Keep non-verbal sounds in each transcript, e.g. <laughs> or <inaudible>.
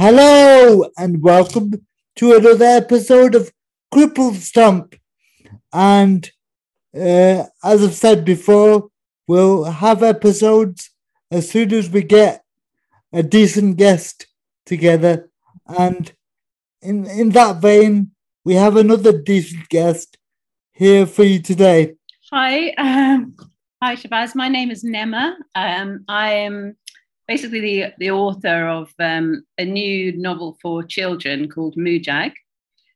Hello and welcome to another episode of Cripple Stump. And uh, as I've said before, we'll have episodes as soon as we get a decent guest together. And in, in that vein, we have another decent guest here for you today. Hi, um, hi Shabazz. My name is Nema. Um, I am basically the, the author of um, a new novel for children called Moojag.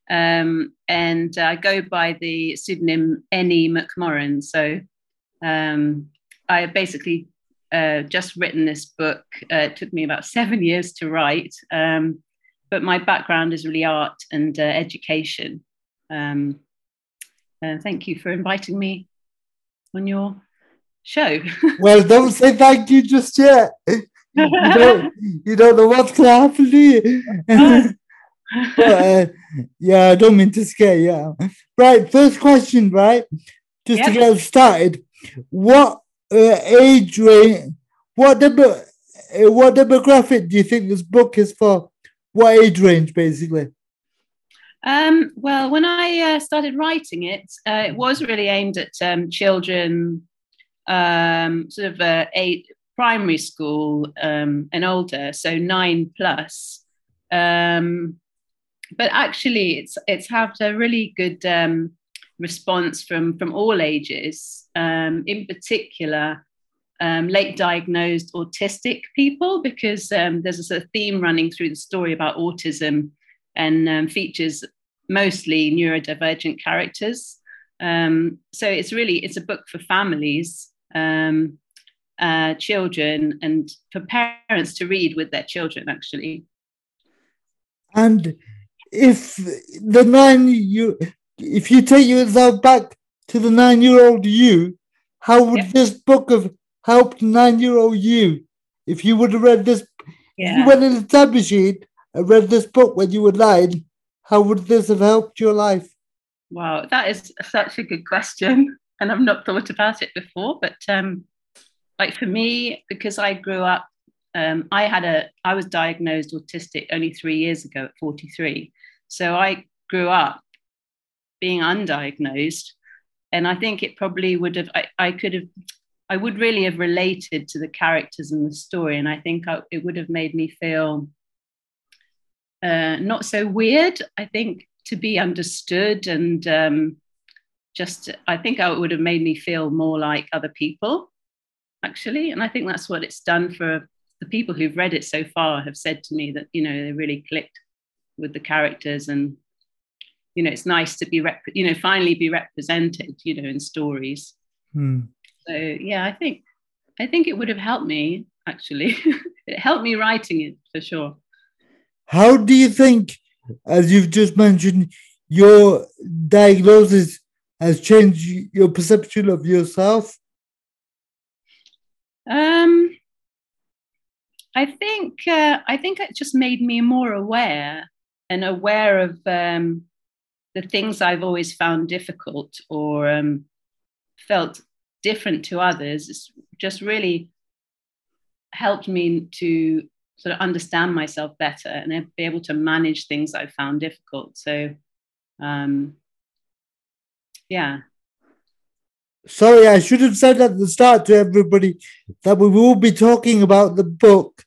Um, and I go by the pseudonym N.E. McMorran. So um, I basically uh, just written this book. Uh, it took me about <laughs> seven years to write, um, but my background is really art and uh, education. Um, uh, thank you for inviting me on your show. <laughs> well, don't say thank you just yet <laughs> don't you don't know what's gonna happen to you. but, uh, yeah, I don't mean to scare you. Right, first question, right? Just yep. to get started, what uh, age range, what demo, uh, what demographic do you think this book is for? What age range, basically? Um, well, when I uh, started writing it, uh, it was really aimed at um, children, um, sort of uh, eight, primary school um, and older, so nine plus. Um, but actually, it's it's had a really good um, response from from all ages. Um, in particular, um, late diagnosed autistic people, because um, there's a sort of theme running through the story about autism and features mostly neurodivergent characters. so it's really it's a book for families. Um, uh, children and for parents to read with their children, actually. And if the nine you, if you take yourself back to the nine-year-old you, how would yep. this book have helped nine-year-old you? If you would have read this, yeah. if you went in the time machine and read this book when you were nine, how would this have helped your life? Wow, that is such a good question, and I've not thought about it before. But um, like for me, because I grew up, um, I had a, I was diagnosed autistic only three years ago at 43. So I grew up being undiagnosed. And I think it probably would have, I, I could have, I would really have related to the characters in the story. And I think I, it would have made me feel uh, not so weird. I think to be understood and um, just, I think it would have made me feel more like other people actually. And I think that's what it's done for the people who've read it so far have said to me that, you know, they really clicked with the characters and, you know, it's nice to be, rep- you know, finally be represented, you know, in stories. Hmm. So, yeah, I think, I think it would have helped me actually. <laughs> it helped me writing it for sure. How do you think, as you've just mentioned, your diagnosis has changed your perception of yourself? Um, I think uh, I think it just made me more aware and aware of um, the things I've always found difficult or um, felt different to others. It's just really helped me to sort of understand myself better and be able to manage things I found difficult. So, um, yeah, Sorry, I should have said at the start to everybody that we will be talking about the book.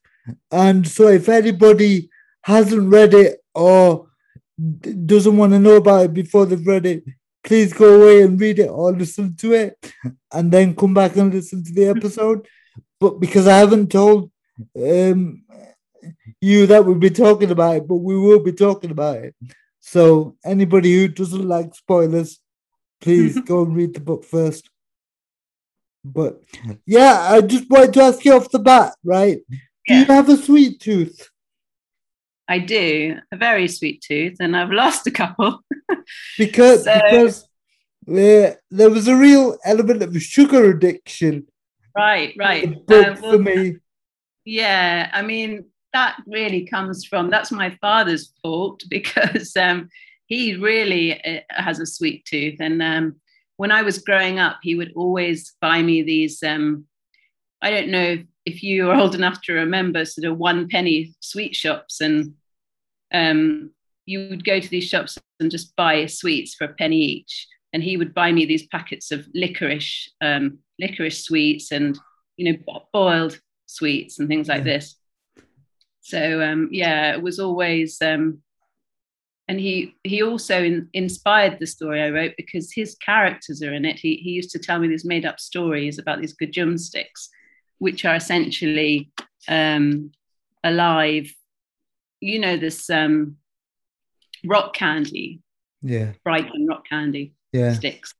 And so if anybody hasn't read it or doesn't want to know about it before they've read it, please go away and read it or listen to it and then come back and listen to the episode. But because I haven't told um, you that we'll be talking about it, but we will be talking about it. So anybody who doesn't like spoilers, please <laughs> go and read the book first. But yeah, I just wanted to ask you off the bat, right? Do you have a sweet tooth? I do, a very sweet tooth, and I've lost a couple. <laughs> because so, because uh, there was a real element of sugar addiction. Right, right. Uh, well, for me. Yeah, I mean that really comes from that's my father's fault <laughs> because um, he really uh, has a sweet tooth. And um, when I was growing up, he would always buy me these. Um, I don't know if you are old enough to remember sort of one penny sweet shops, and um, you would go to these shops and just buy sweets for a penny each. And he would buy me these packets of licorice, um, licorice sweets and, you know, boiled sweets and things like yeah. this. So um, yeah, it was always, um, and he he also in, inspired the story I wrote because his characters are in it. He he used to tell me these made up stories about these gujum sticks, which are essentially um, alive. You know this um, rock candy, yeah, Brighton rock candy yeah. sticks,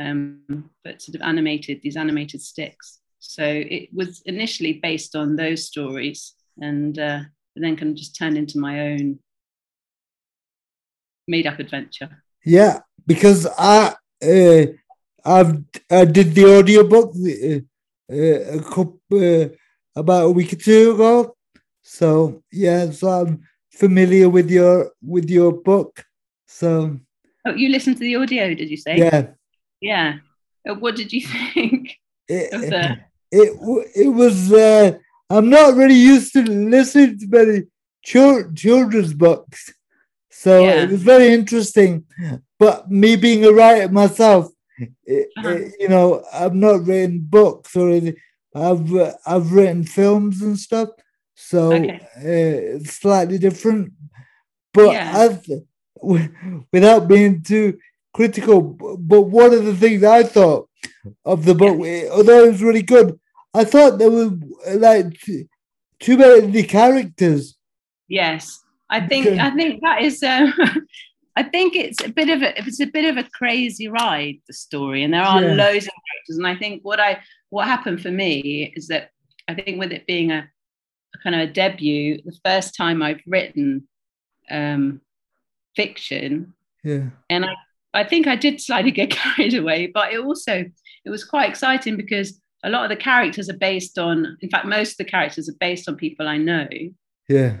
um, but sort of animated these animated sticks. So it was initially based on those stories and uh, then kind of just turned into my own made up adventure. Yeah, because I uh, I've I did the audiobook uh, uh, a couple uh, about a week or two ago. So yeah, so I'm familiar with your with your book. So oh, you listened to the audio? Did you say? Yeah. Yeah. Uh, what did you <laughs> think? It, it, it, it was uh, I'm not really used to listening to many children's books. So yeah. it was very interesting. But me being a writer myself, it, uh-huh. it, you know, I've not written books or anything. I've I've written films and stuff, so okay. uh, it's slightly different. But yeah. without being too critical, but one of the things I thought of the book, yeah. although it was really good, I thought there were like too many characters. Yes, I think I think that is. Um, <laughs> I think it's a bit of a it's a bit of a crazy ride the story, and there are yeah. loads of characters. And I think what I what happened for me is that I think with it being a, a kind of a debut, the first time I've written um, fiction, yeah, and I I think I did slightly get <laughs> carried away, but it also it was quite exciting because a lot of the characters are based on in fact most of the characters are based on people i know yeah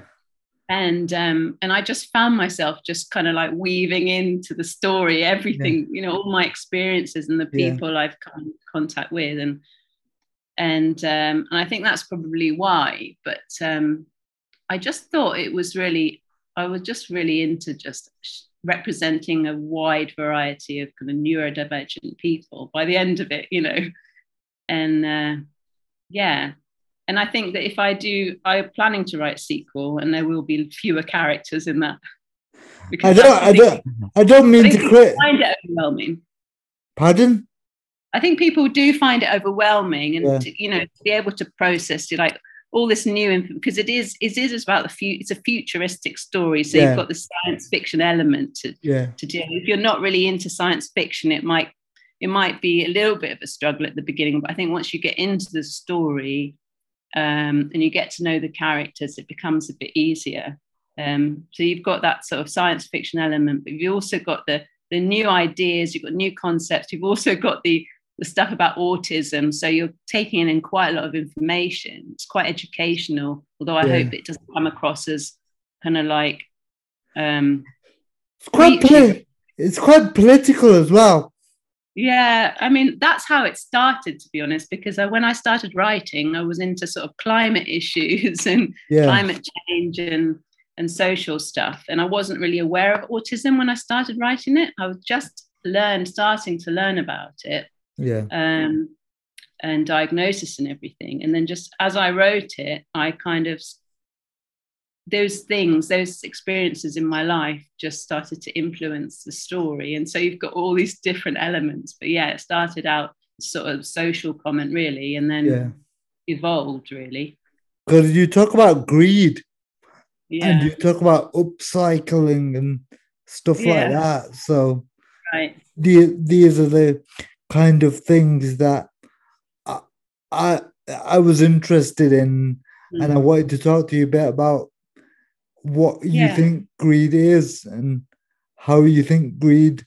and um and i just found myself just kind of like weaving into the story everything yeah. you know all my experiences and the people yeah. i've come in contact with and and um and i think that's probably why but um i just thought it was really i was just really into just representing a wide variety of kind of neurodivergent people by the end of it you know and uh, yeah and i think that if i do i'm planning to write a sequel and there will be fewer characters in that i don't i don't i don't mean I to quit find it overwhelming pardon i think people do find it overwhelming and yeah. to, you know to be able to process it like all this new because it is it is about the future it's a futuristic story so yeah. you've got the science fiction element to yeah. to do if you're not really into science fiction it might it might be a little bit of a struggle at the beginning, but I think once you get into the story um, and you get to know the characters, it becomes a bit easier. Um, so you've got that sort of science fiction element, but you've also got the the new ideas, you've got new concepts, you've also got the the stuff about autism. So you're taking in quite a lot of information. It's quite educational, although I yeah. hope it doesn't come across as kind of like um, it's quite it's quite political as well. Yeah, I mean, that's how it started, to be honest, because I, when I started writing, I was into sort of climate <laughs> issues and yeah. climate change and, and social stuff. And I wasn't really aware of autism when I started writing it. I was just learned, starting to learn about it. Yeah. Um, and diagnosis and everything. And then just as I wrote it, I kind of those things, those experiences in my life just started to influence the story. And so you've got all these different elements. But yeah, it started out sort of social comment, really, and then yeah. evolved, really. Because you talk about greed. Yeah. And you talk about upcycling and stuff yeah. like that. So right. The, these are the kind of things that I I, I was interested in mm. and I mm. wanted to talk to you a bit about what you yeah. think greed is and how you think greed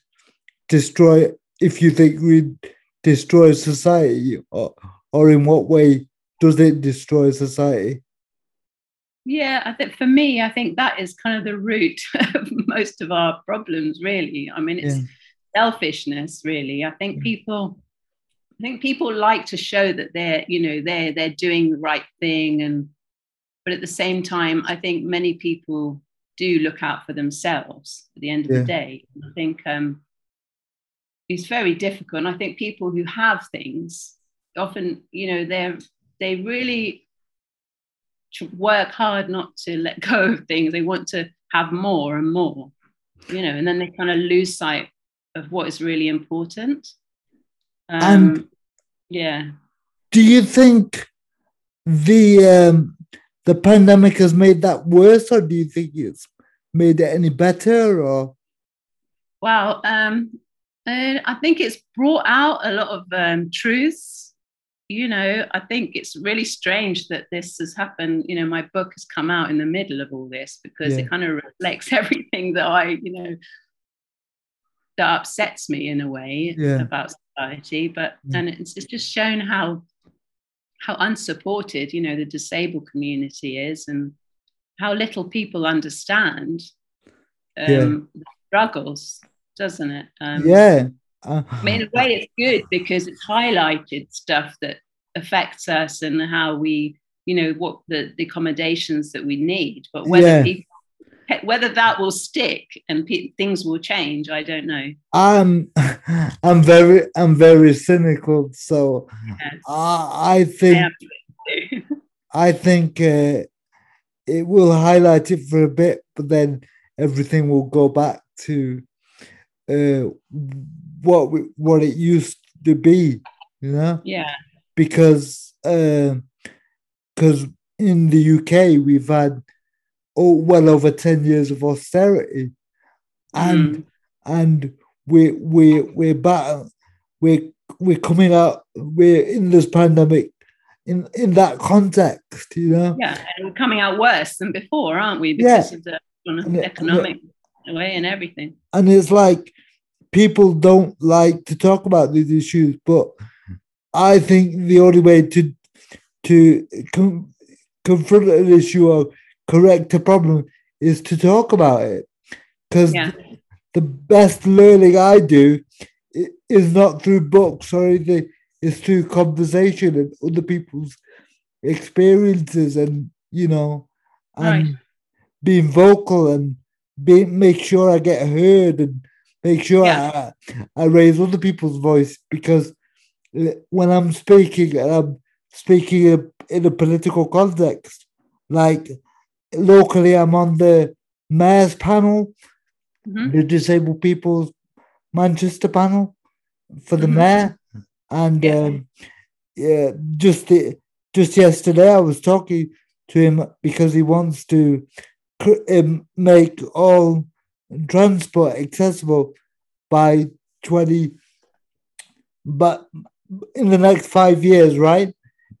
destroy if you think greed destroys society or, or in what way does it destroy society yeah i think for me i think that is kind of the root <laughs> of most of our problems really i mean it's yeah. selfishness really i think people i think people like to show that they're you know they're they're doing the right thing and but at the same time, I think many people do look out for themselves at the end of Yeah. the day. I think um, it's very difficult. And I think people who have things often, you know, they're they really work hard not to let <laughs> go of things. They want to have more and more, you know, and then they kind of lose sight of what is really important. Um, And- yeah. Do you think the um, the pandemic has made that worse, or do you think it's made it any better? Or Well, um, I think it's brought out a lot of um, truths. You know, I think it's really strange that this has happened. You know, my book has come out in the middle of all this because Yeah. it kind of reflects <laughs> everything that I, you know, that upsets me in a way Yeah. about society. But Yeah. and it's, it's just shown how how unsupported, you know, the disabled community is, and how little people understand um, Yeah. the struggles, doesn't it? Um, yeah, uh, I mean, in a way, it's good because it's highlighted stuff that affects us and how we, you know, what the, the accommodations that we need. But whether Yeah. people, <laughs> whether that will stick and pe- things will change, I don't know. I'm <laughs> I'm very I'm very cynical, so Yes. I, I think. <laughs> I think uh, it will highlight it for a bit, but then everything will go back to uh, what we, what it used to be, you know, yeah, because because in the UK we've had oh well over ten years of austerity, and hmm. and we we we're back we're we're coming out we're in this pandemic in in that context, you know. yeah, and coming out worse than before, aren't we? Yeah. Because of the And it- economic way and everything. and it's like people don't like to talk about these issues but i think the only way to to com- confront an issue or correct a problem is to talk about it because Yeah. the best learning i do is not through books or anything it's through conversation and other people's experiences and you know and Right. being vocal and be, make sure I get heard and make sure Yeah. I, I raise other people's voice because when I'm speaking and I'm speaking in a, in a political context, like locally, I'm on the mayor's panel, Mhm. the disabled people's Manchester panel for the Mhm. mayor, and Yeah. um, yeah, just the, just yesterday I was talking to him because he wants to um, make all transport accessible by 20 but in the next five years right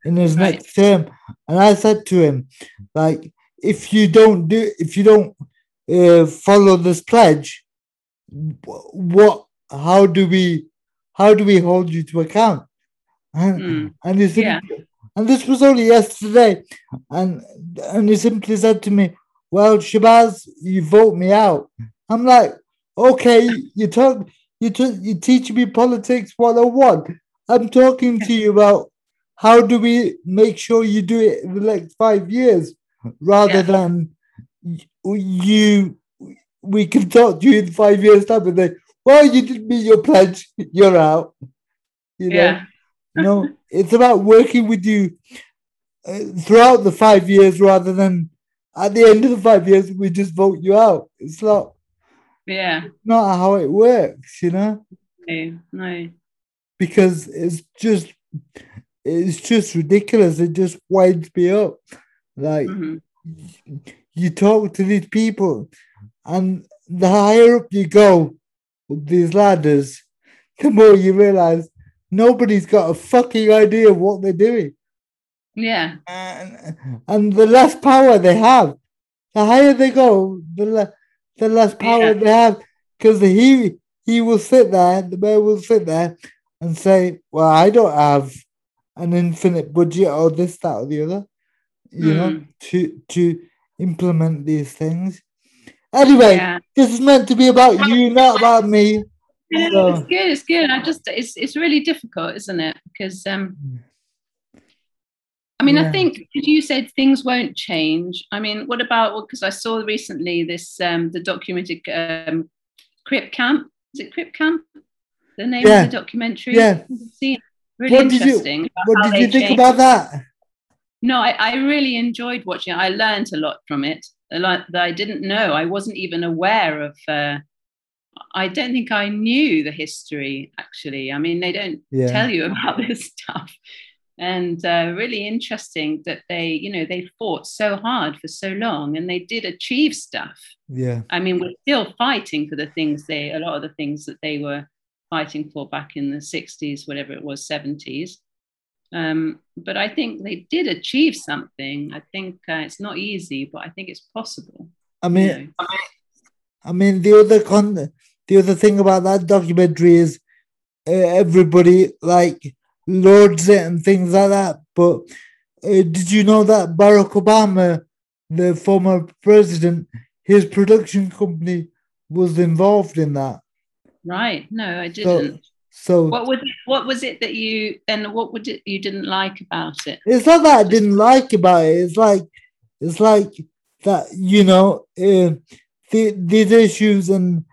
in his Right. next term and i said to him like if you don't do if you don't uh, follow this pledge what how do we how do we hold you to account? And, Mm. and he Yeah. and this was only yesterday. And and he simply said to me well shabazz you vote me out. I'm like okay you talk you t- you teach me politics 101 i'm talking to you about how do we make sure you do it in the next five years rather Yeah. than you we can talk to you in five years time and then well you didn't meet your pledge <laughs> you're out you know Yeah. no, it's about working with you uh, throughout the five years rather than at the end of the five years we just vote you out. It's not Yeah. not how it works, you know, No. No. because it's just it's just ridiculous. It just winds me up. Like Mhm. you talk to these people, and the higher up you go with these ladders, the more you realize nobody's got a fucking idea of what they're doing. Yeah. and, and the less power they have, the higher they go, the le- the less power Yeah. they have. Because he he will sit there, the mayor will sit there and say, "Well, I don't have an infinite budget or this, that, or the other, you know, Mm. to to implement these things." Anyway, Yeah. this is meant to be about you, not about me. Yeah, So- it's good. It's good. I just it's it's really difficult, isn't it? Because um, I mean, Yeah. I think you said things won't change. I mean, what about because I saw recently this um, the documented um, Crip Camp. Is it Crip Camp? The name Yeah. of the documentary. Yeah. Really What did you- interesting. What did you think changed- about that? No, I, I really enjoyed watching it. I learned a lot from it. A lot that I didn't know. I wasn't even aware of. Uh, I don't think I knew the history. Actually, I mean, they don't Yeah. tell you <laughs> about this stuff and uh, really interesting that they you know they fought so hard for so long and they did achieve stuff Yeah. i mean we're still fighting for the things they a lot of the things that they were fighting for back in the 60s whatever it was 70s um, but i think they did achieve something i think uh, it's not easy but i think it's possible I you mean, know. I mean, the other con, the other thing about that documentary is uh, everybody like loads it and things like that. But uh, did you know that Barack Obama, the former president, his production company was involved in that? right no i didn't so what was it, what was it that you and what would it you didn't like about it it's not that I didn't like about it. It's like it's like that you know uh, the, these issues and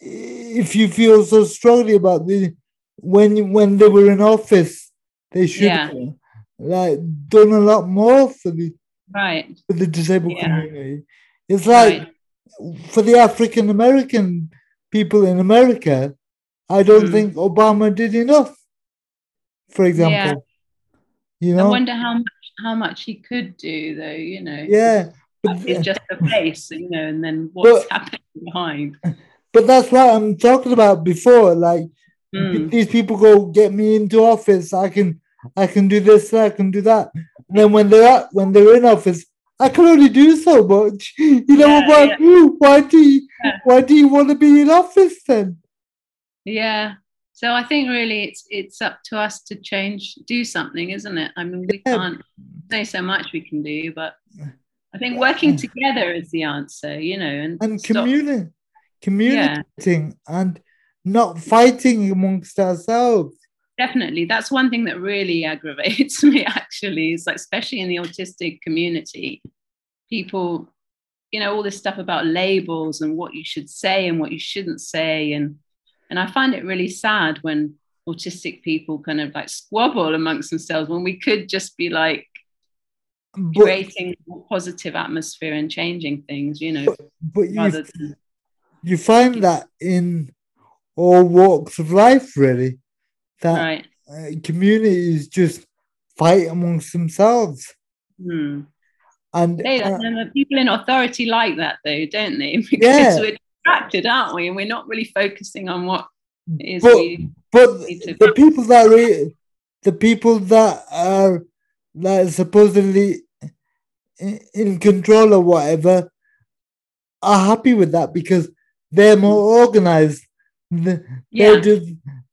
if you feel so strongly about the when when they were in office, they should Yeah. have like done a lot more for the right for the disabled Yeah. community. It's like right for the African American people in America, I don't Mm. think Obama did enough. For example, you know? I wonder how much how much he could do, though. You know, yeah. But, it's just the face, you know, and then what's But- happening behind. <laughs> but that's what I'm talking about before. Like Mm. these people go get me into office. I can I can do this. I can do that. And then when they're at, when they're in office, I can only do so much. <laughs> You know Yeah, why? Why do you Yeah. why do you want to be in office then? Yeah. So I think really it's it's up to us to change, do something, isn't it? I mean, we Yeah. can't say so much we can do, but I think working together is the answer, you know, and, And communi- communicating and not fighting amongst ourselves. definitely that's one thing that really <laughs> aggravates me actually is like especially in the autistic community people you know all this stuff about labels and what you should say and what you shouldn't say and and i find it really sad when autistic people kind of like squabble amongst themselves when we could just be like But, creating a positive atmosphere and changing things you know but you than you find that in all walks of life, really, that right uh, communities just fight amongst themselves. Hmm. And They, uh, and the people in authority like that, though, don't they? <laughs> Because Yeah. we're distracted, aren't we? And we're not really focusing on what is but we. but the people that re- the people that are that are supposedly in, in control or whatever are happy with that because they're more organized. They, Yeah, just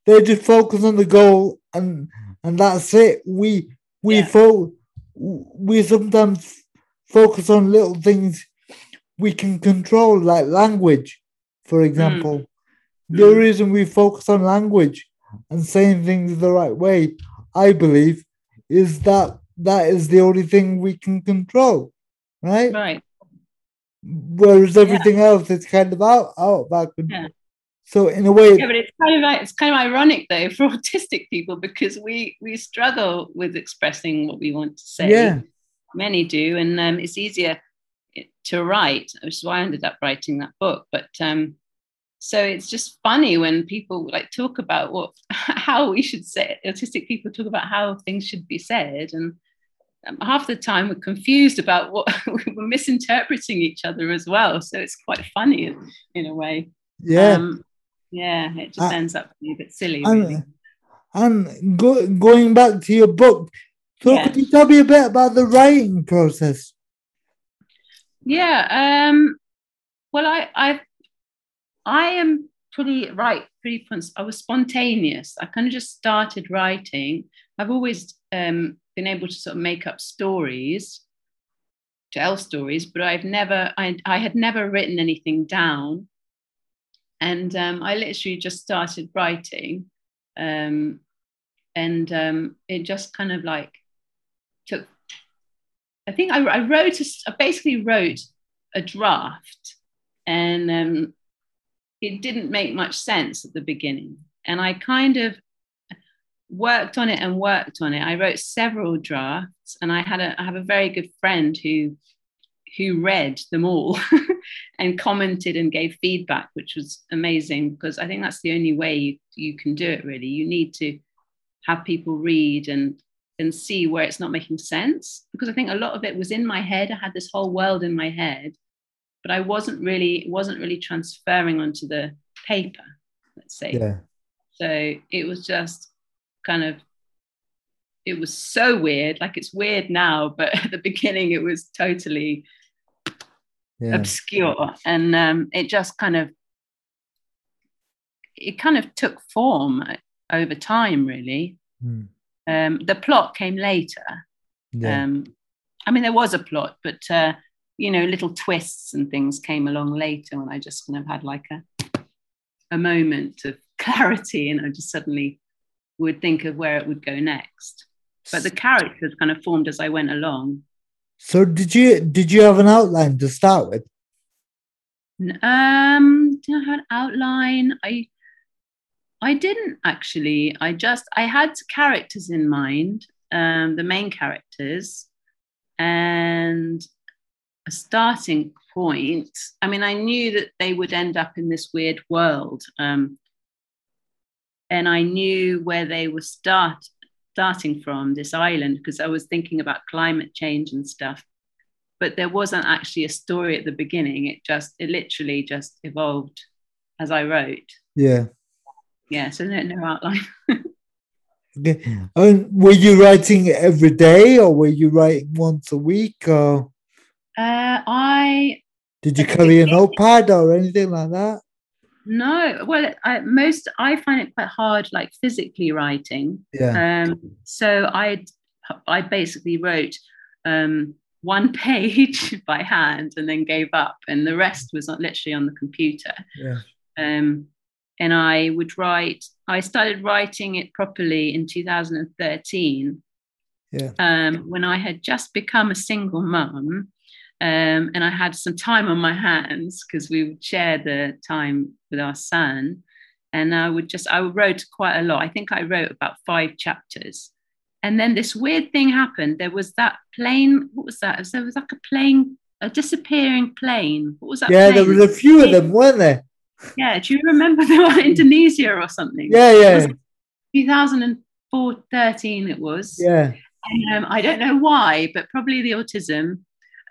they just focus on the goal and and that's it. We we Yeah. fo- we sometimes focus on little things we can control, like language, for example. The Mm. reason we focus on language and saying things the right way, I believe, is that that is the only thing we can control, right? right. Whereas everything else is kind of out out of our control. Yeah. So in a way, Yeah, but it's kind of it's kind of ironic though <laughs> for autistic people because we we struggle with expressing what we want to say. yeah, Many do, and um, it's easier to write, which is why I ended up writing that book. But um, so it's just funny when people like talk about what <laughs> how we should say autistic people talk about how things should be said and um, half the time we're confused about what <laughs> we're misinterpreting each other as well so it's quite funny in, in a way yeah. um, yeah it just Uh, ends up being a bit silly and really and go, going back to your book, so Yeah. could you tell me a bit about the writing process? yeah um well i i i am pretty right pretty i was spontaneous. I kind of just started writing. I've always um been able to sort of make up stories tell stories but i've never i, I had never written anything down. And um, i literally just started writing um, and um, it just kind of like took I think I, I wrote, a, I basically wrote a draft and um, it didn't make much sense at the beginning. And I kind of worked on it and worked on it. I wrote several drafts and I had a, I have a very good friend who who read them all <laughs> and commented and gave feedback, which was amazing because I think that's the only way you, you can do it really. You need to have people read and and see where it's not making sense because I think a lot of it was in my head. I had this whole world in my head, but I wasn't really wasn't really transferring onto the paper, let's say. Yeah. So it was just kind of it was so weird. Like it's weird now, but <laughs> at the beginning it was totally yeah. obscure. And um, it just kind of it kind of took form over time, really. Mm. Um, the plot came later. Yeah. Um, I mean, there was a plot, but uh, you know, little twists and things came along later when I just kind of had like a a moment of <laughs> clarity, and I just suddenly would think of where it would go next. But the characters kind of formed as I went along. So did you did you have an outline to start with? Um, did I have an outline? I I didn't actually. I just I had characters in mind, um, the main characters, and a starting point. I mean, I knew that they would end up in this weird world, um, and I knew where they were start starting from this island because I was thinking about climate change and stuff. But there wasn't actually a story at the beginning. It just it literally just evolved as I wrote. Yeah yeah, so no, no outline. <laughs> okay. And were you writing every day or were you writing once a week or? Uh, I. Did you carry a notepad or anything like that? No, well, I, most I find it quite hard, like physically writing. Yeah. Um, so I, I basically wrote um, one <laughs> page by hand and then gave up, and the rest was literally on the computer. Yeah. Um, and I would write. I started writing it properly in 2013. Yeah. Um, when I had just become a single mum, um, and I had some time on my hands because we would share the time with our son. And I would just, I wrote quite a lot. I think I wrote about five chapters. And then this weird thing happened. There was that plane. What was that? There was like a plane, a disappearing plane. What was that? Yeah, plane? there was a few of them, weren't there? Yeah, do you remember <laughs> they were Indonesia or something? Yeah, yeah. 2004, 13 it was. Yeah. And, um, I don't know why, but probably the autism.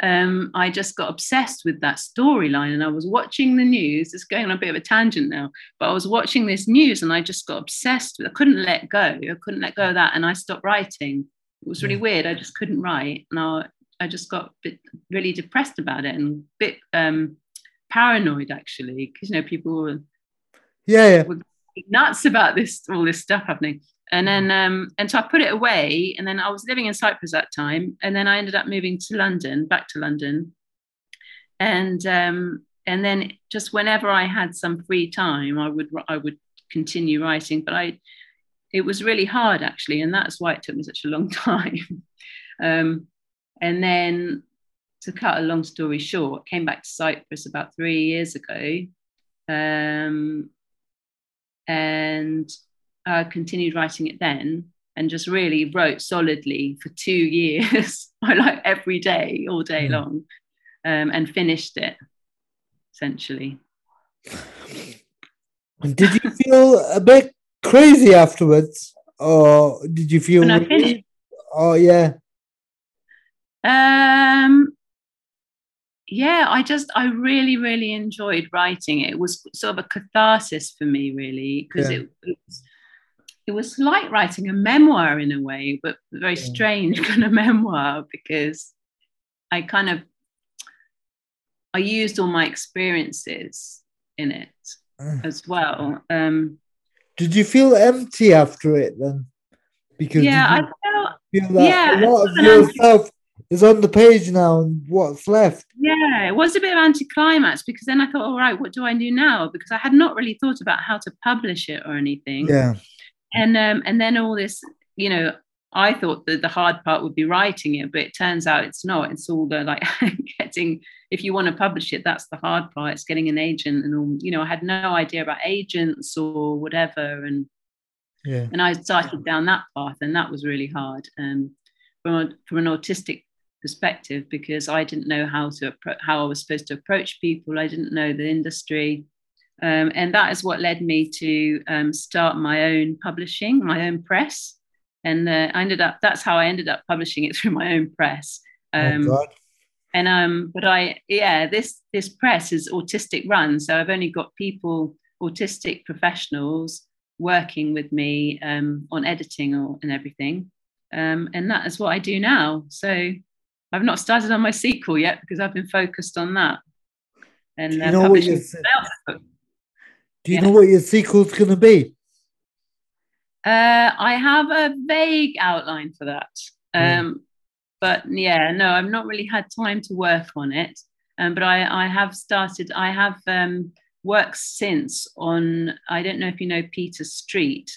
Um, I just got obsessed with that storyline and I was watching the news. It's going on a bit of a tangent now, but I was watching this news and I just got obsessed with I couldn't let go. I couldn't let go of that and I stopped writing. It was really weird. I just couldn't write. And I, I just got bit, really depressed about it and a bit um, paranoid actually because you know people were yeah, yeah. were nuts about this all this stuff happening and then um and so i put it away and then i was living in cyprus that time and then i ended up moving to london back to london. And um and then just whenever i had some free time i would i would continue writing but i it was really hard actually and that's why it took me such a long <laughs> time. Um and then to cut a long story short, came back to Cyprus about three years ago. Um, and I continued writing it then and just really wrote solidly for two <laughs> years, <laughs> like every day, all day mm. long, um, and finished it essentially. Did you feel a bit crazy afterwards? Or did you feel? Oh, yeah. Um, yeah, I just I really really enjoyed writing it. It was sort of a catharsis for me, really, because yeah. it, it, was it was like writing a memoir in a way, but very strange <laughs> kind of memoir because I kind of I used all my experiences in it uh. as well. Um, did you feel empty after it then? Because yeah, I felt feel that yeah, a lot of yourself is on the page now and what's left. Yeah, it was a bit of anticlimax because then I thought, all right, what do I do now? Because I had not really thought about how to publish it or anything. Yeah. And um, and then all this, you know, I thought that the hard part would be writing it, but it turns out it's not. It's all the like <laughs> getting, if you want to publish it, that's the hard part. It's getting an agent and all, you know, I had no idea about agents or whatever. And Yeah. and I started down that path, and that was really hard. Um, from a, from an autistic perspective, because I didn't know how to appro- how I was supposed to approach people. I didn't know the industry, um, and that is what led me to um, start my own publishing, my own press. And uh, I ended up. That's how I ended up publishing it <laughs> through my own press. Um, oh and um but i yeah this this press is autistic run so i've only got people autistic professionals working with me um on editing or and everything um and that is what i do now so i've not started on my sequel yet because i've been focused on that and Do you uh, know publishing else. Do you yeah. know what your sequel's gonna be? Uh, I have a vague outline for that. Yeah. Um, but yeah, no, I've not really had time to work on it. Um, but I, I have started, I have um, worked since on, I don't know if you know Peter Street,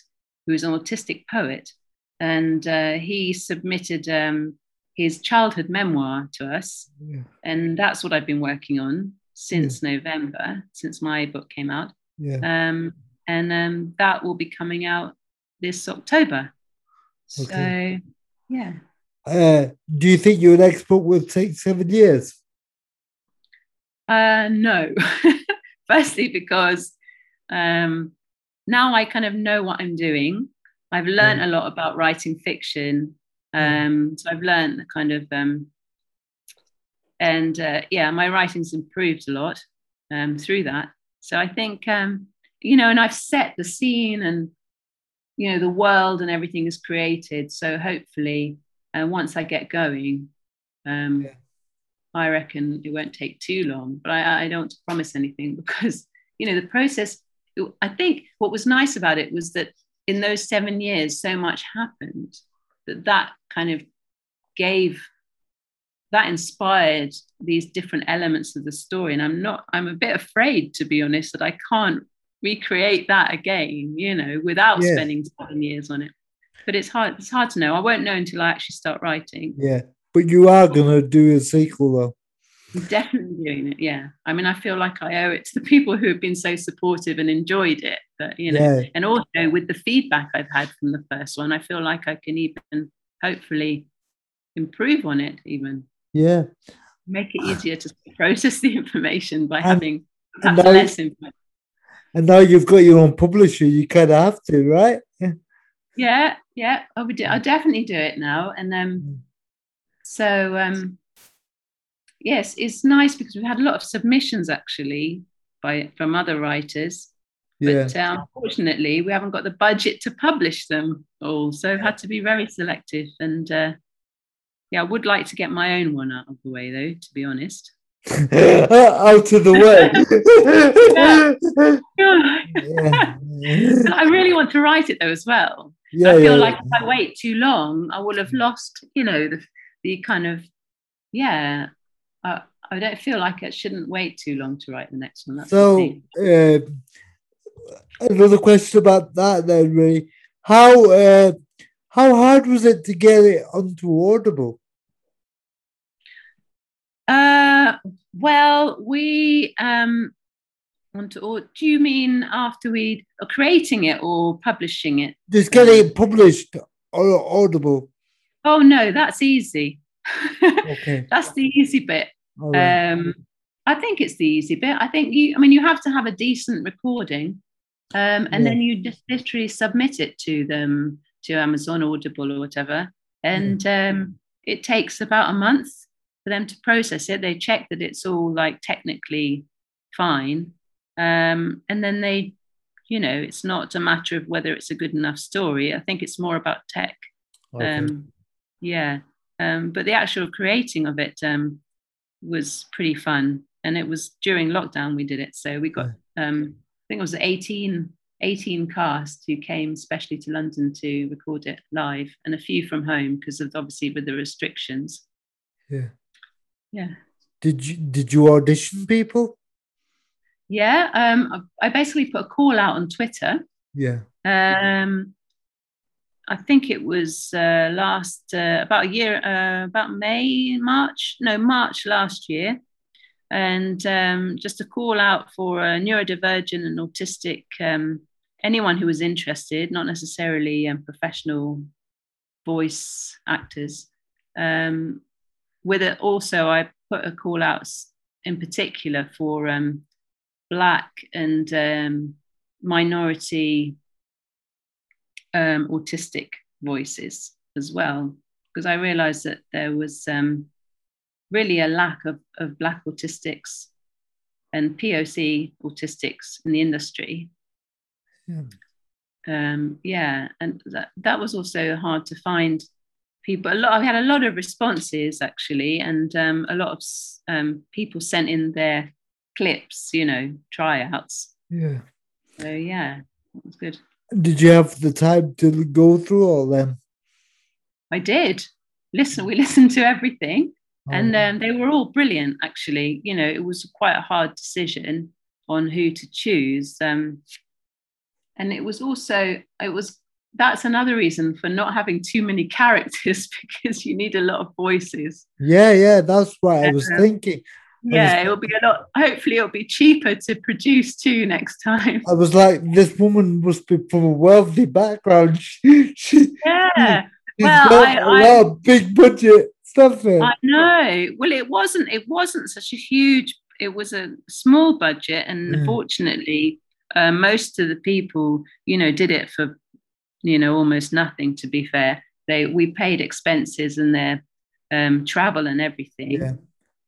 who is an autistic poet. And uh, he submitted um, his childhood memoir to us. Yeah. And that's what I've been working on since November, since my book came out. Yeah. Um, and um, that will be coming out this October. So, yeah. Uh, do you think your next book will take seven years? Uh, no. <laughs> Firstly, because um, now I kind of know what I'm doing. I've learned a lot about writing fiction. Um, so I've learned the kind of, um, and uh, yeah, my writing's improved a lot um, through that. So I think, um, you know, and I've set the scene and, you know, the world and everything is created. So hopefully, uh, once I get going, um, Yeah. I reckon it won't take too long. But I, I don't promise anything <laughs> because, you know, the process, I think what was nice about it was that in those seven years, so much happened that that kind of gave that inspired these different elements of the story and i'm not i'm a bit afraid to be honest that i can't recreate that again you know without Yeah. spending seven years on it but it's hard it's hard to know i won't know until i actually start writing Yeah. But you are gonna do a sequel though. i'm definitely doing it yeah i mean i feel like i owe it to the people who have been so supportive and enjoyed it that you know Yeah. and also with the feedback i've had from the first one i feel like i can even hopefully improve on it even Yeah. make it easier to process the information by And- having and now- less information. And now you've got your own publisher, you kind of have to, right? Yeah. Yeah, yeah, I would. Do, I'll definitely do it now. And um, so um, yes, it's nice because we've had a lot of submissions actually by from other writers. Yeah. But uh, unfortunately, we haven't got the budget to publish them all, so had to be very selective. And uh, yeah, I would like to get my own one out of the way, though. To be honest. <laughs> <laughs> Out of the way. <laughs> I yeah. really want to write it though as well. Yeah, I feel yeah. like if I wait too long, I will have lost, you know, the the kind of yeah. I I don't feel like I shouldn't wait too long to write the next one. That's So, thing. um, another question about that then, Ray. How uh, how hard was it to get it onto Audible? Uh, well, we um want to. Or do you mean after we are creating it or publishing it? Just getting it published or Audible. Oh no, that's easy. <laughs> Okay. that's the easy bit. right. Um, I think it's the easy bit. I think you, I mean, you have to have a decent recording, um, and Yeah. then you just literally submit it to them to Amazon Audible or whatever, and um, it takes about a month for them to process it. They check that it's all like technically fine, um, and then they, you know, it's not a matter of whether it's a good enough story. I think it's more about tech. Okay. Um, yeah. Um, but the actual creating of it um, was pretty fun. And it was during lockdown we did it. So we got, um, I think it was 18, 18 cast who came specially to London to record it live and a few from home because of obviously with the restrictions. yeah. Yeah. Did you did you audition people? Yeah. Um, I basically put a call out on Twitter Yeah. Um, I think it was uh, last uh, about a year, uh, about May, March, no, March last year. And um, just a call out for a neurodivergent and autistic, um, anyone who was interested, not necessarily um, professional voice actors. Um, with it, also, I put a call out in particular for um, Black and um, minority um, autistic voices as well, because I realized that there was um, really a lack of, of Black autistics and POC autistics in the industry. Yeah. Um, yeah, and that, that was also hard to find people. A lot, I had a lot of responses actually, and um, a lot of um, people sent in their clips, you know, tryouts. Yeah. So yeah, that was good. Did you have the time to go through all them? I did. Listen, we <laughs> listened to everything, oh. and um, they were all brilliant. Actually, you know, it was quite a hard decision on who to choose, um, and it was also it was that's another reason for not having too many <laughs> characters because you need a lot of voices. Yeah, yeah, that's what I was um, thinking yeah it'll be a lot hopefully it'll be cheaper to produce two next time i was like this woman must be from a wealthy background <laughs> she, yeah well got I, a I, lot of big budget stuff in. i know well it wasn't it wasn't such a huge it was a small budget and mm. fortunately uh, most of the people you know did it for you know almost nothing to be fair they we paid expenses and their um, travel and everything yeah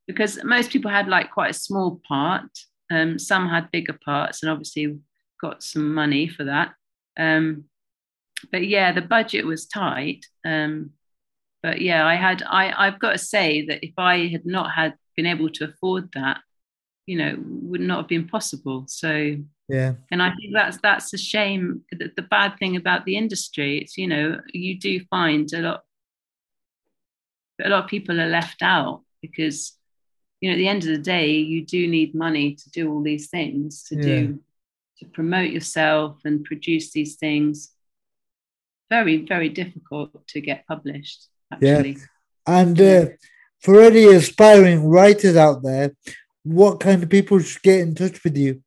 because most people had like quite a small part. Um, some had bigger parts, and obviously got some money for that. Um, but yeah, the budget was tight. Um, but yeah, I had I I've got to say that if I had not had been able to afford that, you know, would not have been possible. So yeah, and I think that's that's a shame. The, the bad thing about the industry, it's you know, you do find a lot a lot of people are left out because you know, at the end of the day, you do need money to do all these things, to yeah. do, to promote yourself and produce these things. Very, very difficult to get published, actually. Yeah. And uh, for any aspiring writers out there, what kind of people should get in touch with you?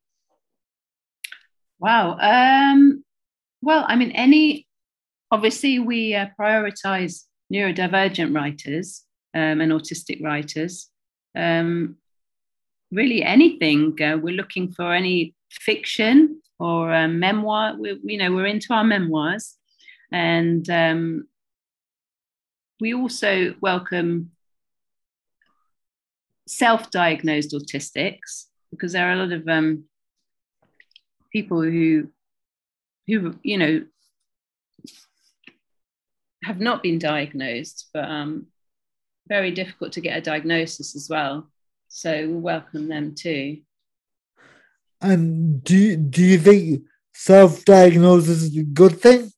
Wow. Um, well, I mean, any, obviously, we uh, prioritize neurodivergent writers um, and autistic writers um, really anything. Uh, we're looking for any fiction or a memoir. We, you know, we're into our memoirs, and um, we also welcome self-diagnosed autistics because there are a lot of um, people who, who you know, have not been diagnosed, but um, very difficult to get a diagnosis as well. So we welcome them too. And do you, do you think self-diagnosis is a good thing?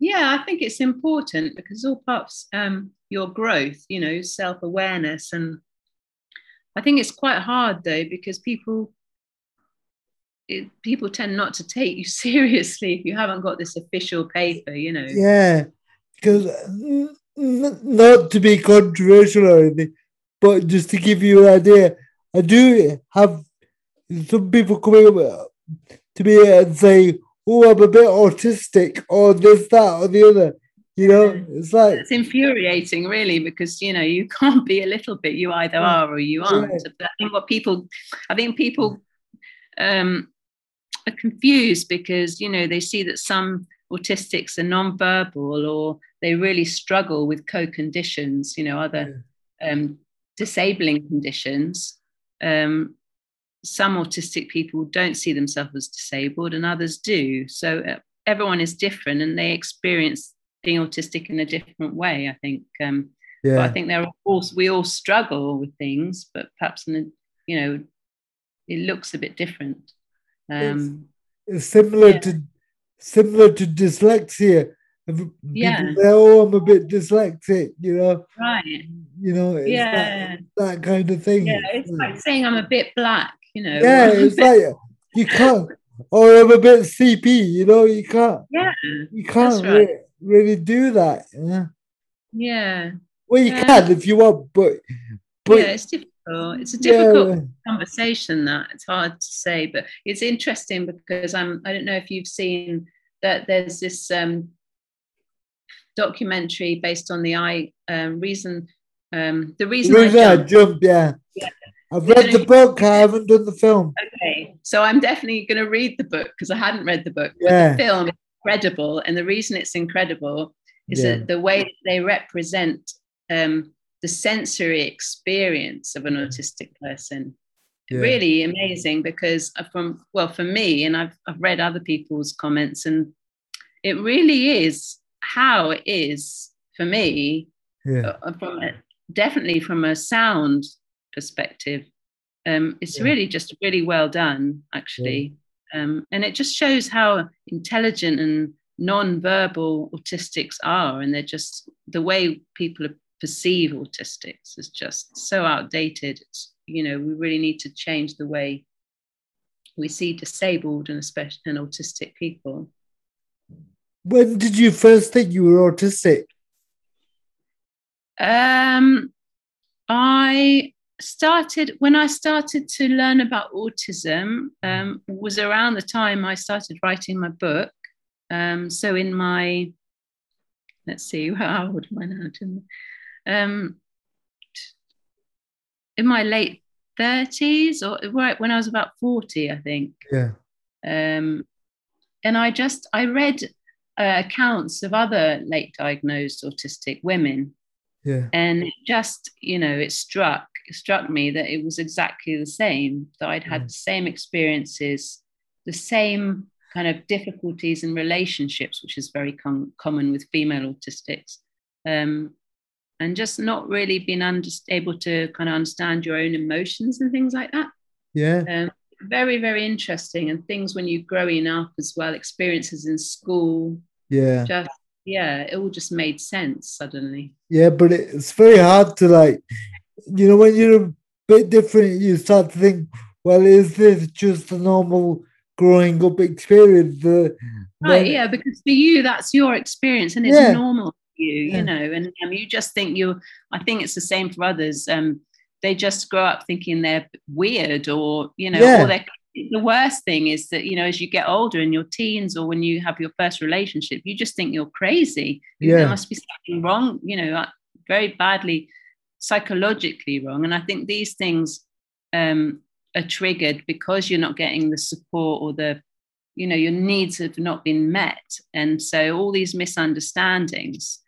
Yeah, I think it's important because all parts um, your growth, you know, self-awareness, and I think it's quite hard though because people it, people tend not to take you <laughs> seriously if you haven't got this official paper, you know. Yeah, because not to be controversial or anything, but just to give you an idea, I do have some people coming up to me and say, "Oh, I'm a bit autistic," or this, that, or the other. You know, it's like it's infuriating, really, because you know you <laughs> can't be a little bit. You either are or you aren't. Yeah. I think what people, I think people, um, are confused because you know they see that some autistics are non-verbal or they really struggle with co-conditions, you know, other um, disabling conditions. Um, some autistic people don't see themselves as disabled and others do. So uh, everyone is different and they experience being autistic in a different way, I think. Um, yeah. But I think there are also, we all struggle with things, but perhaps, in a, you know, it looks a bit different. Um, it's, similar yeah. to similar to dyslexia. Yeah. Say, oh, I'm a bit dyslexic, you know. Right. You know, yeah. That, that, kind of thing. Yeah, it's like saying I'm a bit black, you know. Yeah, <laughs> it's like you can't or I'm a bit CP. You know, you can't. Yeah, you can't right. re- really do that. Yeah. Yeah. Well, you Yeah. can if you want, but but yeah, it's It's a difficult yeah, conversation that it's hard to say, but it's interesting because I'm I don't know if you've seen that there's this um, documentary based on the I um, reason um, the reason I jumped. jumped. Yeah, Yeah. I've read the book. I haven't done the film. Okay, so I'm definitely going to read the book because I hadn't read the book. But Yeah. the film is incredible, and the reason it's incredible is Yeah. that the way they represent um, the sensory experience of an autistic person. Yeah. Really amazing because from well for me, and I've I've read other people's comments, and it really is how it is for me Yeah, uh, from a, definitely from a sound perspective um, it's Yeah. really just really well done actually um, and it just shows how intelligent and non-verbal autistics are and they're just the way people perceive autistics as just so outdated it's you know we really need to change the way we see disabled and especially and autistic people When did you first think you were autistic? Um, I started when I started to learn about autism. Um, was around the time I started writing my book. Um, so in my let's see, <laughs> how old am I now? Um, in my late thirties, or right when I was about forty, I think. Yeah, Um, and I just I read uh, accounts of other late diagnosed autistic women yeah, and it just you know it struck it struck me that it was exactly the same that i'd had Mm. the same experiences the same kind of difficulties in relationships which is very com- common with female autistics um, and just not really being under- able to kind of understand your own emotions and things like that yeah, um, very very interesting and things when you're growing up as well experiences in school yeah, just yeah it all just made sense suddenly yeah. But it's very hard to like, you know, when you're a bit different, you start to think, well, is this just a normal growing up experience? The, Right, then- yeah, because for you that's your experience and it's Yeah. normal you, Yeah. you know, and um, you just think you I think it's the same for others. Um, they just grow up thinking they're weird or you know, Yeah. or they're the worst thing is that you know as you get older in your teens or when you have your first relationship you just think you're crazy Yeah. there must be something wrong you know uh, very badly psychologically wrong and i think these things um, are triggered because you're not getting the support or the you know your needs have not been met and so all these misunderstandings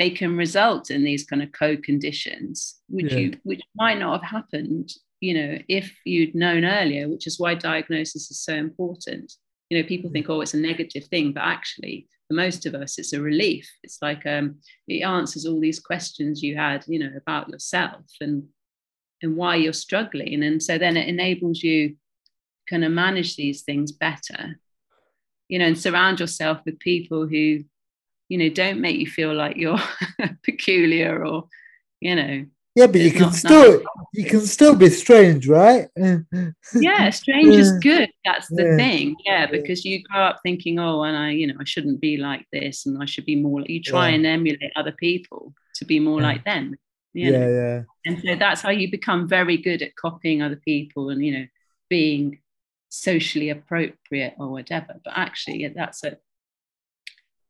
they can result in these kind of co-conditions which Yeah. you which might not have happened you know if you'd known earlier which is why diagnosis is so important. You know people think oh it's a negative thing but actually for most of us it's a relief. It's like um it answers all these questions you had you know about yourself and and why you're struggling. And so then it enables you to kind of manage these things better. You know and surround yourself with people who you know don't make you feel like you're <laughs> peculiar or you know yeah, but you can still nice. you can still be strange, right? yeah <laughs> strange is good that's the Yeah. thing yeah because you grow up thinking oh and i you know i shouldn't be like this and i should be more like you try Yeah. and emulate other people to be more Yeah. like them you Yeah, know? yeah, and so that's how you become very good at copying other people and you know being socially appropriate or whatever but actually that's a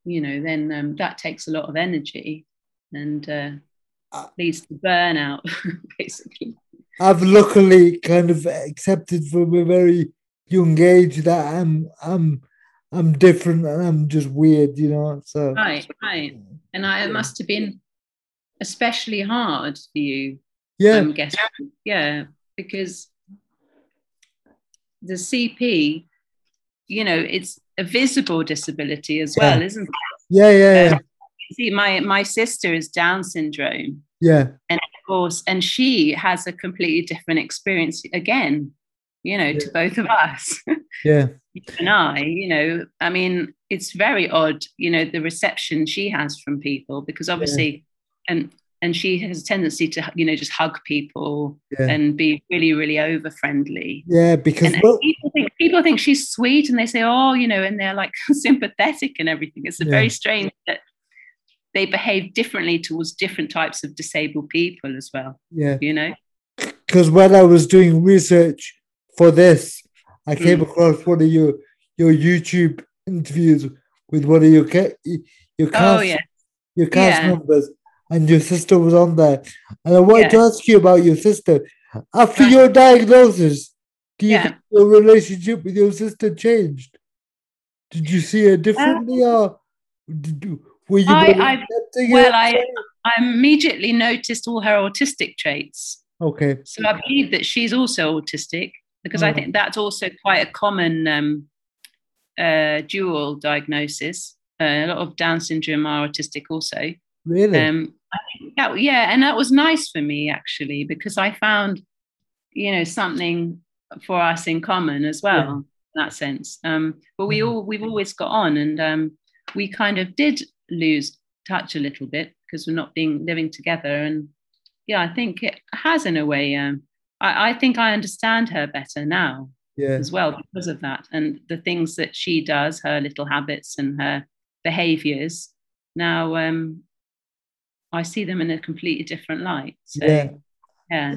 you know then um, that takes a lot of energy and uh, Uh, leads to burnout <laughs> basically I've luckily kind of accepted from a very young age that I'm I'm I'm different and I'm just weird, you know. So right right and I, it must have been especially hard for you yeah, I'm guessing. Yeah, because the CP, you know, it's a visible disability as well, Yeah. isn't it? yeah, yeah, yeah, Um, See, my my sister is Down syndrome, yeah, And of course, and she has a completely different experience again. You know, to both of us <laughs> yeah, and I. You know, I mean, it's very odd. You know, the reception she has from people because obviously, and and she has a tendency to you know just hug people yeah, and be really really over friendly yeah. Because well, people think people think she's sweet and they say, oh, you know, and they're like <laughs> sympathetic and everything. It's Yeah. very strange that they behave differently towards different types of disabled people as well, Yeah. you know? Because when I was doing research for this, I came Mm. across one of your your YouTube interviews with one of your ca- your Oh, cast yeah. your cast Yeah. members, and your sister was on there. And I wanted to ask you about your sister. After your diagnosis, do you Yeah. think your relationship with your sister changed? Did you see her differently, or did you, were you I- I- well. I- I immediately noticed all her autistic traits. okay, So I believe that she's also autistic because I Oh. think that's also quite a common um, uh, dual diagnosis. Uh, a lot of Down syndrome are autistic also. really? Um, that, yeah, and that was nice for me actually because I found, you know, something for us in common as well Yeah. in that sense. Um, but we Mhm. all we've always got on, and um, we kind of did lose touch a little bit because we're not being living together. And yeah, I think it has in a way. Um, I, I think I understand her better now yeah, as well because of that and the things that she does her little habits and her behaviors now um i see them in a completely different light so yeah. yeah,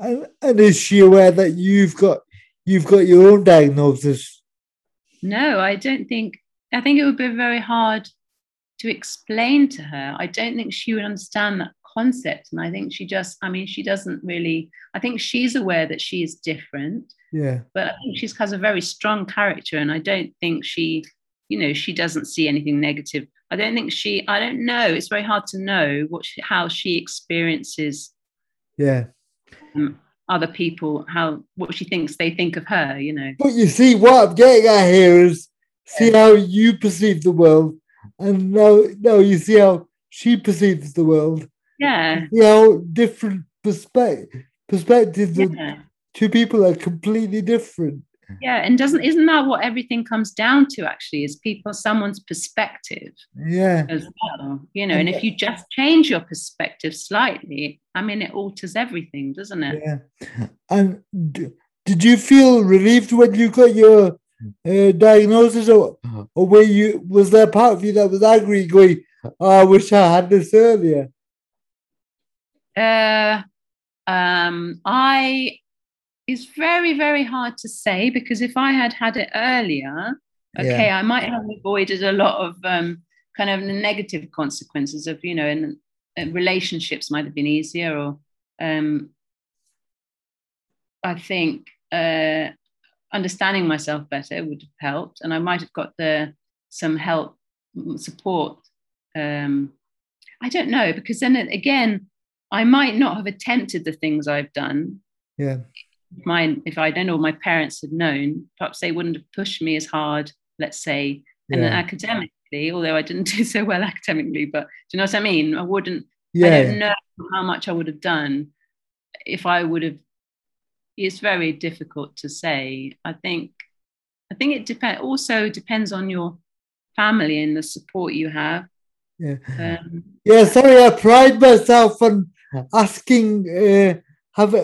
and, and is she aware that you've got you've got your own diagnosis? no i don't think i think it would be very hard to explain to her i don't think she would understand that concept and i think she just i mean she doesn't really i think she's aware that she is different Yeah, but I think she has a very strong character, and I don't think she, you know, she doesn't see anything negative. I don't think she. I don't know. It's very hard to know what she, how she experiences yeah. Hmm. other people, how what she thinks they think of her. You know. But you see, what I'm getting at here is see how you perceive the world, and now now you see how she perceives the world. Yeah. you know different perspective perspectives of Yeah. two people are completely different. Yeah. And doesn't isn't that what everything comes down to? Actually, is people someone's perspective Yeah, as well. You know, and if you just change your perspective slightly, I mean, it alters everything, doesn't it? yeah. And did you feel relieved when you got your uh, diagnosis, or or were you was there part of you that was angry, going, oh, "I wish I had this earlier"? Uh, um, I it's very very hard to say because if I had had it earlier, okay, I might have avoided a lot of um, kind of negative consequences of you know, and, and relationships might have been easier, or um, I think uh, understanding myself better would have helped, and I might have got the some help mm, support. Um, I don't know because then again, I might not have attempted the things I've done. Yeah, Mine, if I don't know, my parents had known, perhaps they wouldn't have pushed me as hard, let's say, and then academically, although I didn't <laughs> do so well academically, but do you know what I mean? I wouldn't, yeah. I don't know how much I would have done if I would have. It's very difficult to say. I think, I think it depends. Also depends on your family and the support you have. Yeah. Um, Yeah, sorry, I pride myself on asking, uh, have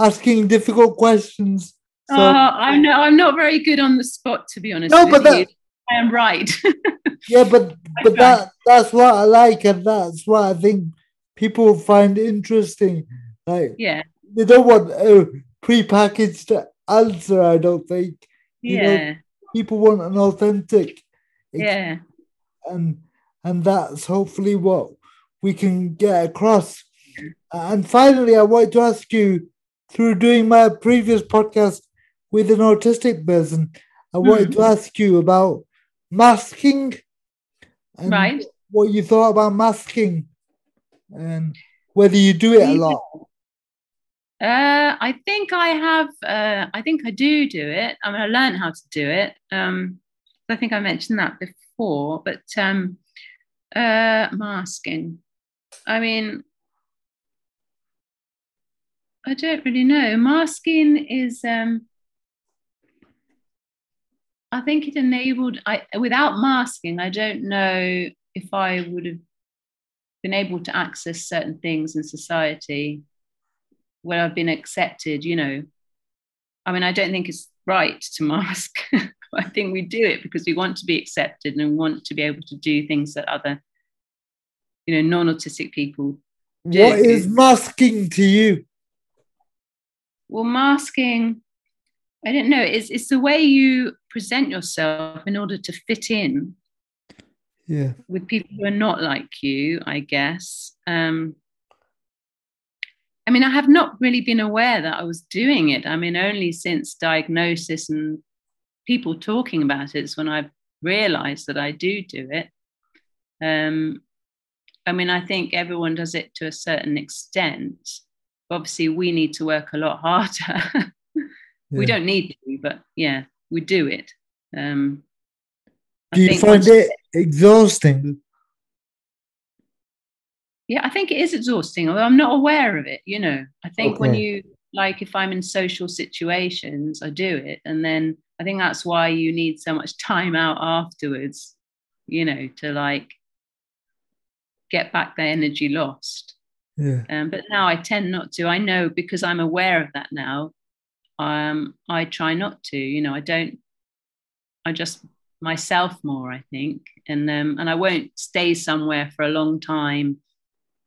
asking difficult questions. So oh, I'm not. I'm not very good on the spot, to be honest. No, but that-. I am right. <laughs> yeah, but but that that's what I like, and that's what I think people find interesting. Like yeah, they don't want a prepackaged answer. I don't think You know, yeah, people want an authentic, yeah. and and that's hopefully what we can get across. And finally, I wanted to ask you through doing my previous podcast with an autistic person, I wanted to ask you about masking Right. what you thought about masking and whether you do it a lot. Uh, I think I have. Uh, I think I do do it. I mean, I learned how to do it. Um, I think I mentioned that before. But um, uh, masking. I mean, I don't really know. Masking is. Um, I think it enabled. I without masking, I don't know if I would have been able to access certain things in society where I've been accepted, you know. I mean, I don't think it's right to <laughs> mask. I think we do it because we want to be accepted and want to be able to do things that other, you know, non-autistic people do. What is masking to you? Well, masking, I don't know. It's it's the way you present yourself in order to fit in. Yeah. With people who are not like you, I guess. Um, I mean, I have not really been aware that I was doing it. I mean, only since diagnosis and people talking about it is when I've realized that I do do it. Um, I mean, I think everyone does it to a certain extent. Obviously, we need to work a lot harder. <laughs> yeah. We don't need to, but yeah, we do it. Um, do you find it exhausting? Yeah, I think it is exhausting, although I'm not aware of it. You know, I think okay. when you, like, if I'm in social situations, I do it. And then I think that's why you need so much time out afterwards, you know, to like get back the energy lost. Yeah. Um, but now I tend not to. I know because I'm aware of that now. Um, I try not to. You know, I don't. I just myself more. I think, and um, and I won't stay somewhere for a long time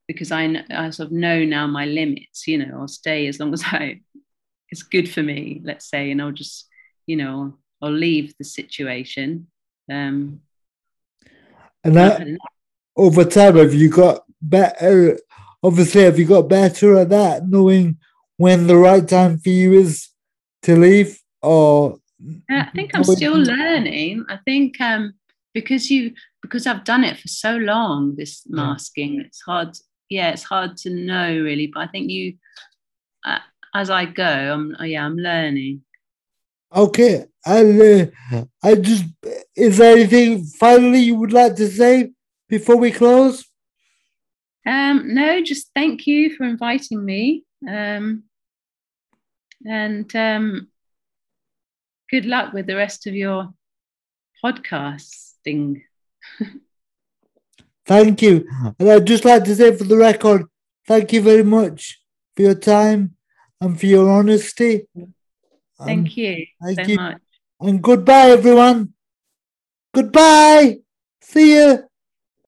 because I, I sort of know now my limits. You know, I'll stay as long <laughs> as I it's good for me. Let's say, and I'll just you know, I'll leave the situation. Um, and that over time, have you got better? Obviously, have you got better at that, knowing when the right time for you is to leave? Or I think I'm still learning. I think um, because you because I've done it for so long, this masking, it's hard. Yeah, it's hard to know really. But I think you, uh, as I go, I'm yeah, I'm learning. Okay, and uh, I just is there anything finally you would like to say before we close? Um, no, just thank you for inviting me, um, and um, good luck with the rest of your podcasting. <laughs> thank you, and I'd just like to say for the record, thank you very much for your time and for your honesty. Thank you thank so you. much. And goodbye, everyone. Goodbye. See you.